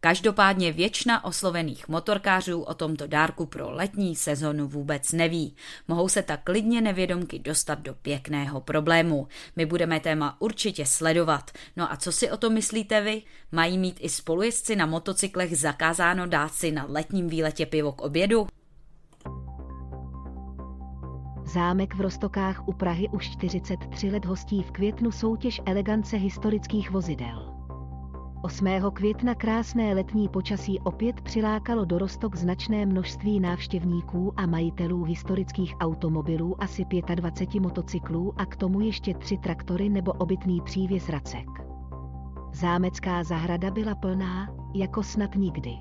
Každopádně většina oslovených motorkářů o tomto dárku pro letní sezonu vůbec neví. Mohou se tak klidně nevědomky dostat do pěkného problému. My budeme téma určitě sledovat. No a co si o to myslíte vy? Mají mít i spolujezdci na motocyklech zakázáno dát si na letním výletě pivo k obědu? Zámek v Rostokách u Prahy už 43 let hostí v květnu soutěž elegance historických vozidel. 8. května krásné letní počasí opět přilákalo do Rostok značné množství návštěvníků a majitelů historických automobilů asi 25 motocyklů a k tomu ještě tři traktory nebo obytný přívěs racek. Zámecká zahrada byla plná, jako snad nikdy.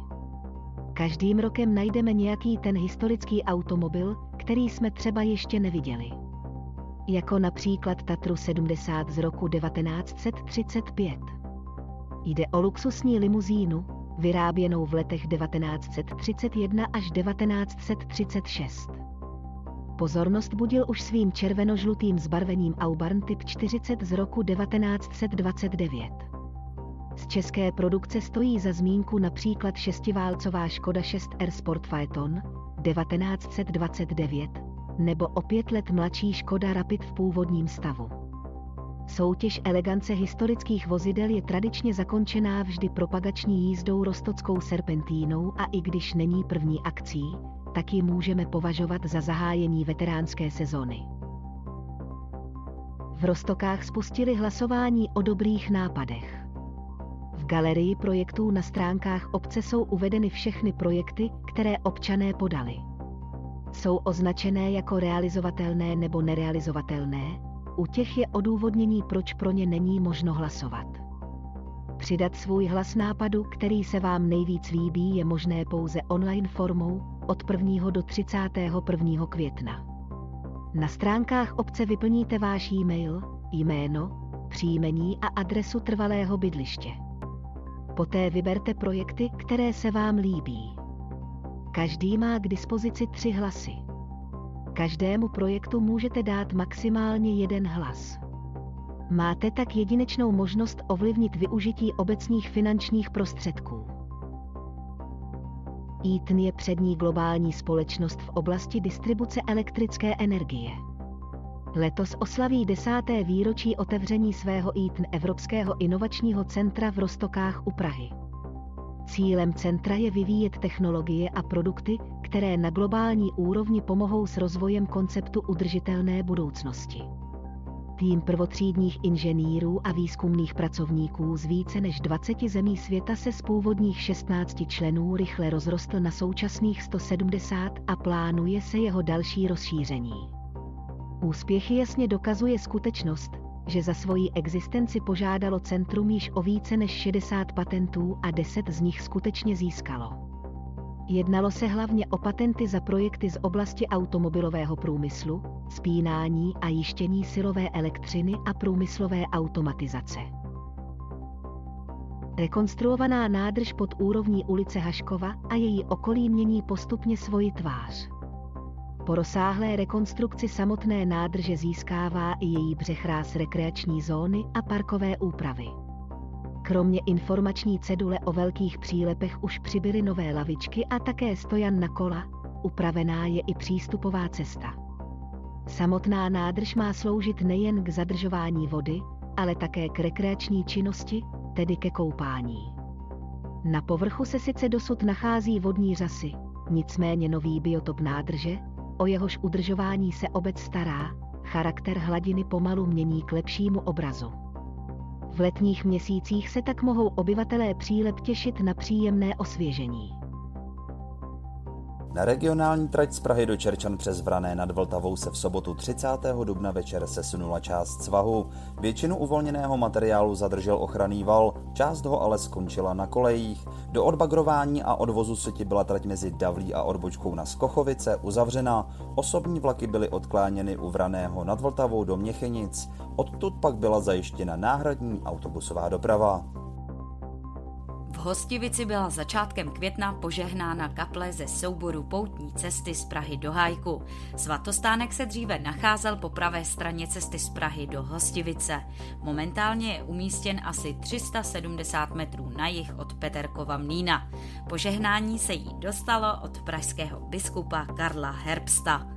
Každým rokem najdeme nějaký ten historický automobil, který jsme třeba ještě neviděli. Jako například Tatru 70 z roku 1935. Jde o luxusní limuzínu, vyráběnou v letech 1931 až 1936. Pozornost budil už svým červenožlutým zbarvením Aubarn typ 40 z roku 1929. Z české produkce stojí za zmínku například šestiválcová Škoda 6R Sport Phaeton 1929 nebo o pět let mladší Škoda Rapid v původním stavu. Soutěž elegance historických vozidel je tradičně zakončená vždy propagační jízdou rostockou serpentínou a i když není první akcí, tak ji můžeme považovat za zahájení veteránské sezóny. V Rostokách spustili hlasování o dobrých nápadech. V galerii projektů na stránkách obce jsou uvedeny všechny projekty, které občané podali. Jsou označené jako realizovatelné nebo nerealizovatelné, u těch je odůvodnění, proč pro ně není možno hlasovat. Přidat svůj hlas nápadu, který se vám nejvíc líbí, je možné pouze online formou od 1. do 31. května. Na stránkách obce vyplníte váš e-mail, jméno, příjmení a adresu trvalého bydliště. Poté vyberte projekty, které se vám líbí. Každý má k dispozici tři hlasy. Každému projektu můžete dát maximálně jeden hlas. Máte tak jedinečnou možnost ovlivnit využití obecních finančních prostředků. Eaton je přední globální společnost v oblasti distribuce elektrické energie. Letos oslaví desáté výročí otevření svého Eaton Evropského inovačního centra v Rostokách u Prahy. Cílem centra je vyvíjet technologie a produkty, které na globální úrovni pomohou s rozvojem konceptu udržitelné budoucnosti. Tým prvotřídních inženýrů a výzkumných pracovníků z více než 20 zemí světa se z původních 16 členů rychle rozrostl na současných 170 a plánuje se jeho další rozšíření. Úspěchy jasně dokazuje skutečnost, že za svoji existenci požádalo centrum již o více než 60 patentů a 10 z nich skutečně získalo. Jednalo se hlavně o patenty za projekty z oblasti automobilového průmyslu, spínání a jištění silové elektřiny a průmyslové automatizace. Rekonstruovaná nádrž pod úrovní ulice Haškova a její okolí mění postupně svoji tvář. Po rozsáhlé rekonstrukci samotné nádrže získává i její břeh rekreační zóny a parkové úpravy. Kromě informační cedule o velkých přílepech už přibyly nové lavičky a také stojan na kola, upravená je i přístupová cesta. Samotná nádrž má sloužit nejen k zadržování vody, ale také k rekreační činnosti, tedy ke koupání. Na povrchu se sice dosud nachází vodní řasy, nicméně nový biotop nádrže, o jehož udržování se obec stará, charakter hladiny pomalu mění k lepšímu obrazu. V letních měsících se tak mohou obyvatelé přílep těšit na příjemné osvěžení. Na regionální trať z Prahy do Čerčan přes Vrané nad Vltavou se v sobotu 30. dubna večer sesunula část svahu. Většinu uvolněného materiálu zadržel ochranný val, část ho ale skončila na kolejích. Do odbagrování a odvozu seti byla trať mezi Davlí a odbočkou na Skochovice uzavřena. Osobní vlaky byly odkláněny u Vraného nad Vltavou do Měchenic. Odtud pak byla zajištěna náhradní autobusová doprava. Hostivici byla začátkem května požehnána kaple ze souboru poutní cesty z Prahy do Hájku. Svatostánek se dříve nacházel po pravé straně cesty z Prahy do Hostivice. Momentálně je umístěn asi 370 metrů na jih od Peterkova mlína. Požehnání se jí dostalo od pražského biskupa Karla Herbsta.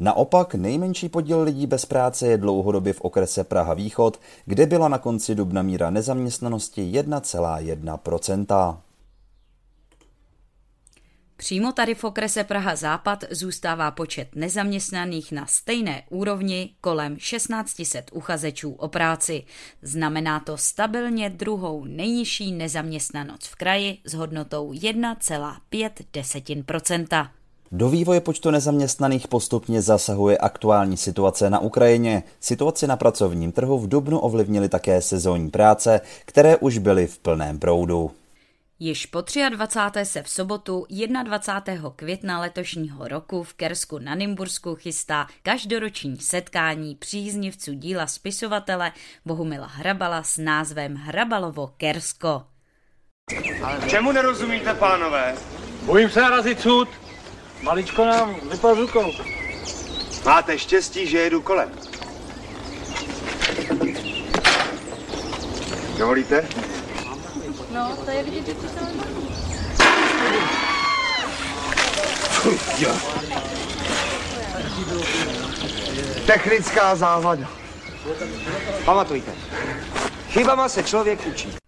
Naopak nejmenší podíl lidí bez práce je dlouhodobě v okrese Praha Východ, kde byla na konci dubna míra nezaměstnanosti 1,1%. Přímo tady v okrese Praha Západ zůstává počet nezaměstnaných na stejné úrovni kolem 1600 uchazečů o práci. Znamená to stabilně druhou nejnižší nezaměstnanost v kraji s hodnotou 1,5%. Do vývoje počtu nezaměstnaných postupně zasahuje aktuální situace na Ukrajině. Situaci na pracovním trhu v Dubnu ovlivnily také sezónní práce, které už byly v plném proudu. Již po 23. se v sobotu 21. května letošního roku v Kersku na Nymbursku chystá každoroční setkání příznivců díla spisovatele Bohumila Hrabala s názvem Hrabalovo Kersko. Čemu nerozumíte, pánové? Bojím se narazit sud. Maličko nám vypal rukou. Máte štěstí, že jedu kolem. Dovolíte? No, to je vidět, že to se Technická závada. Pamatujte, chybama se člověk učí.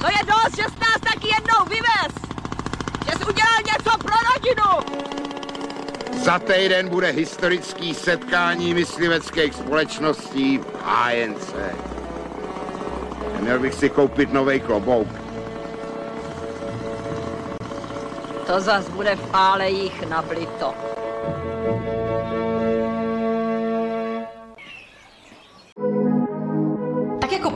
To je dost, že jsi nás taky jednou vyvez! Že jsi udělal něco pro rodinu! Za týden bude historický setkání mysliveckých společností v hájence. Měl bych si koupit nový klobouk. To zas bude v álejích nablito. Tak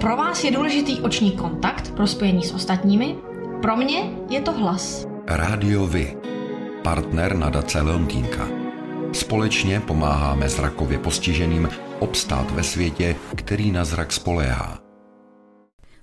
pro vás je důležitý oční kontakt pro spojení s ostatními, pro mě je to hlas. Rádio Vy, partner nadace Leontýnka. Společně pomáháme zrakově postiženým obstát ve světě, který na zrak spoléhá.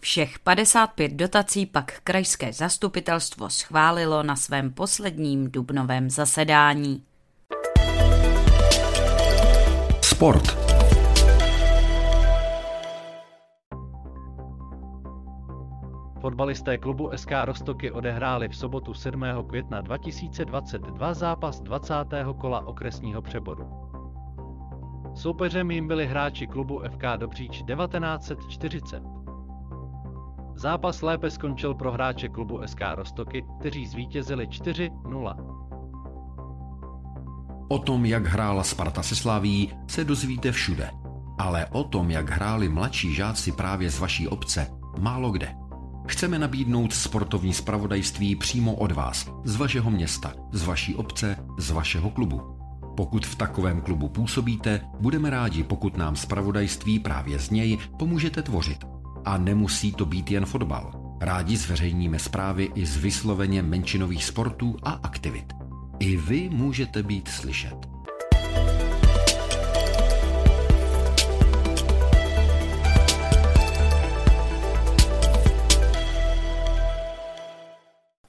Všech 55 dotací pak krajské zastupitelstvo schválilo na svém posledním dubnovém zasedání. Sport. Fotbalisté klubu SK Rostoky odehráli v sobotu 7. května 2022 zápas 20. kola okresního přeboru. Soupeřem jim byli hráči klubu FK Dobříč 1940. Zápas lépe skončil pro hráče klubu SK Rostoky, kteří zvítězili 4-0. O tom, jak hrála Sparta se Slaví, se dozvíte všude. Ale o tom, jak hráli mladší žáci právě z vaší obce, málo kde. Chceme nabídnout sportovní spravodajství přímo od vás, z vašeho města, z vaší obce, z vašeho klubu. Pokud v takovém klubu působíte, budeme rádi, pokud nám spravodajství právě z něj pomůžete tvořit. A nemusí to být jen fotbal. Rádi zveřejníme zprávy i z vysloveně menšinových sportů a aktivit. I vy můžete být slyšet.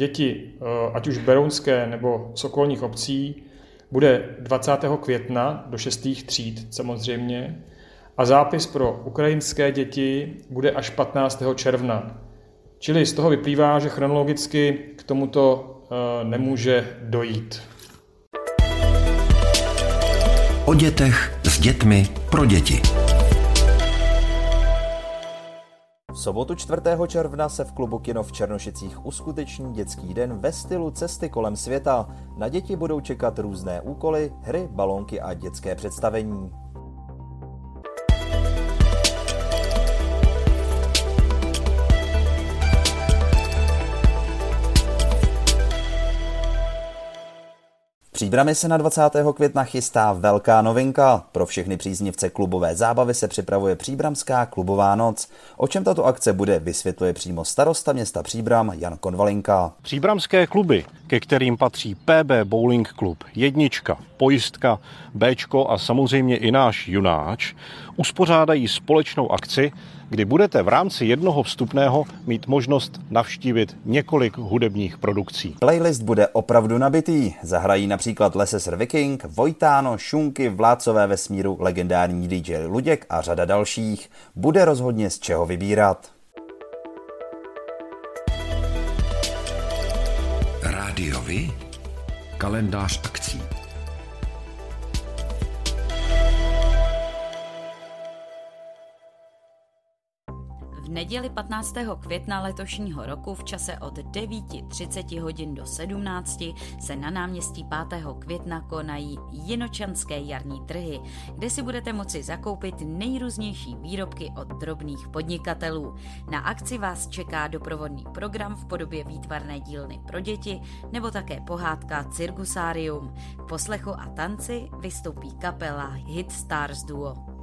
děti, eh, ať už berounské nebo z okolních obcí, bude 20. května do 6. tříd samozřejmě a zápis pro ukrajinské děti bude až 15. června. Čili z toho vyplývá, že chronologicky k tomuto eh, nemůže dojít. O dětech s dětmi pro děti. Sobotu 4. června se v klubu Kino v Černošicích uskuteční dětský den ve stylu cesty kolem světa. Na děti budou čekat různé úkoly, hry, balónky a dětské představení. Příbrami se na 20. května chystá velká novinka. Pro všechny příznivce klubové zábavy se připravuje Příbramská klubová noc. O čem tato akce bude, vysvětluje přímo starosta města Příbram Jan Konvalinka. Příbramské kluby, ke kterým patří PB Bowling Club, Jednička, Pojistka, Bčko a samozřejmě i náš Junáč, uspořádají společnou akci, kdy budete v rámci jednoho vstupného mít možnost navštívit několik hudebních produkcí. Playlist bude opravdu nabitý. Zahrají například Leses Viking, Vojtáno, Šunky, Vládcové vesmíru, legendární DJ Luděk a řada dalších. Bude rozhodně z čeho vybírat. Rádiovi? Kalendář akcí. Neděli 15. května letošního roku v čase od 9.30 hodin do 17 se na náměstí 5. května konají jinočanské jarní trhy, kde si budete moci zakoupit nejrůznější výrobky od drobných podnikatelů. Na akci vás čeká doprovodný program v podobě výtvarné dílny pro děti nebo také pohádka Cirkusárium. K poslechu a tanci vystoupí kapela Hit Stars Duo.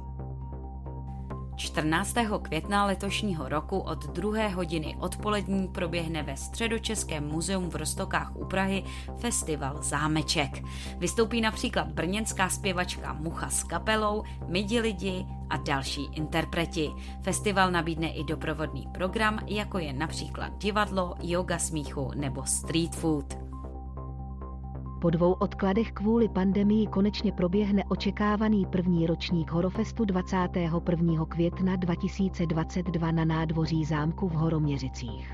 14. května letošního roku od 2. hodiny odpolední proběhne ve Středočeském muzeum v Rostokách u Prahy festival Zámeček. Vystoupí například brněnská zpěvačka Mucha s kapelou, Midi lidi a další interpreti. Festival nabídne i doprovodný program, jako je například divadlo, yoga smíchu nebo street food. Po dvou odkladech kvůli pandemii konečně proběhne očekávaný první ročník Horofestu 21. května 2022 na nádvoří zámku v Horoměřicích.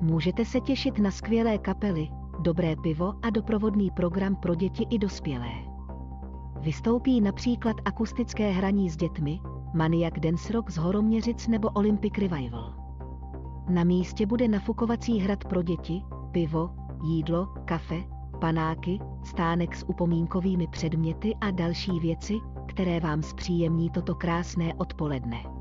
Můžete se těšit na skvělé kapely, dobré pivo a doprovodný program pro děti i dospělé. Vystoupí například akustické hraní s dětmi, Maniac Dance Rock z Horoměřic nebo Olympic Revival. Na místě bude nafukovací hrad pro děti, pivo, jídlo, kafe, panáky, stánek s upomínkovými předměty a další věci, které vám zpříjemní toto krásné odpoledne.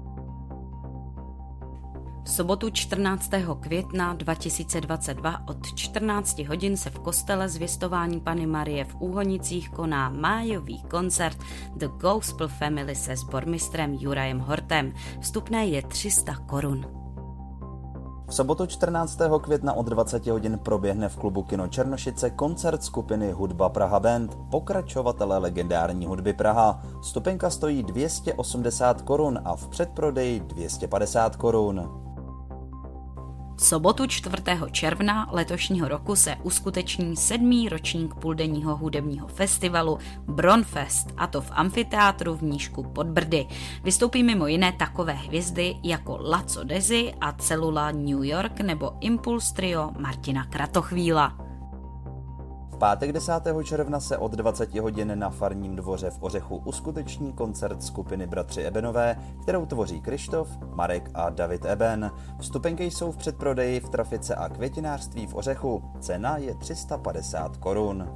V sobotu 14. května 2022 od 14 hodin se v kostele zvěstování Pany Marie v Úhonicích koná májový koncert The Gospel Family se sbormistrem Jurajem Hortem. Vstupné je 300 korun. V sobotu 14. května od 20 hodin proběhne v klubu Kino Černošice koncert skupiny Hudba Praha Band, pokračovatele legendární hudby Praha. Stupenka stojí 280 korun a v předprodeji 250 korun. V sobotu 4. června letošního roku se uskuteční sedmý ročník půldenního hudebního festivalu Bronfest, a to v amfiteátru v Nížku pod Brdy. Vystoupí mimo jiné takové hvězdy jako Laco Dezi a Celula New York nebo Impulse Trio Martina Kratochvíla pátek 10. června se od 20 hodin na Farním dvoře v Ořechu uskuteční koncert skupiny Bratři Ebenové, kterou tvoří Krištof, Marek a David Eben. Vstupenky jsou v předprodeji v trafice a květinářství v Ořechu. Cena je 350 korun.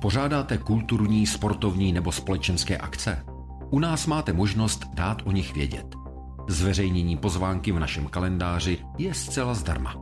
Pořádáte kulturní, sportovní nebo společenské akce? U nás máte možnost dát o nich vědět. Zveřejnění pozvánky v našem kalendáři je zcela zdarma.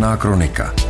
Černá kronika.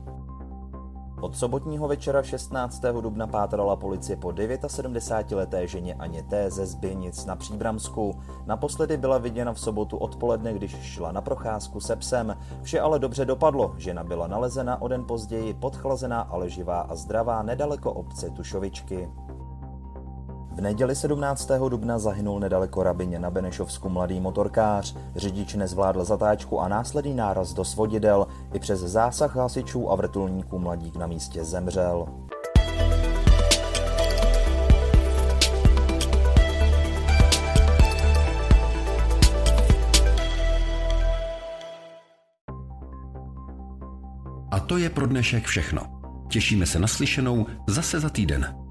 Od sobotního večera 16. dubna pátrala policie po 79-leté ženě Aně T. ze Zběnic na Příbramsku. Naposledy byla viděna v sobotu odpoledne, když šla na procházku se psem. Vše ale dobře dopadlo. Žena byla nalezena o den později, podchlazená, ale živá a zdravá nedaleko obce Tušovičky. Neděli 17. dubna zahynul nedaleko Rabině na Benešovsku mladý motorkář. Řidič nezvládl zatáčku a následný náraz do svodidel. I přes zásah hasičů a vrtulníků mladík na místě zemřel. A to je pro dnešek všechno. Těšíme se na slyšenou zase za týden.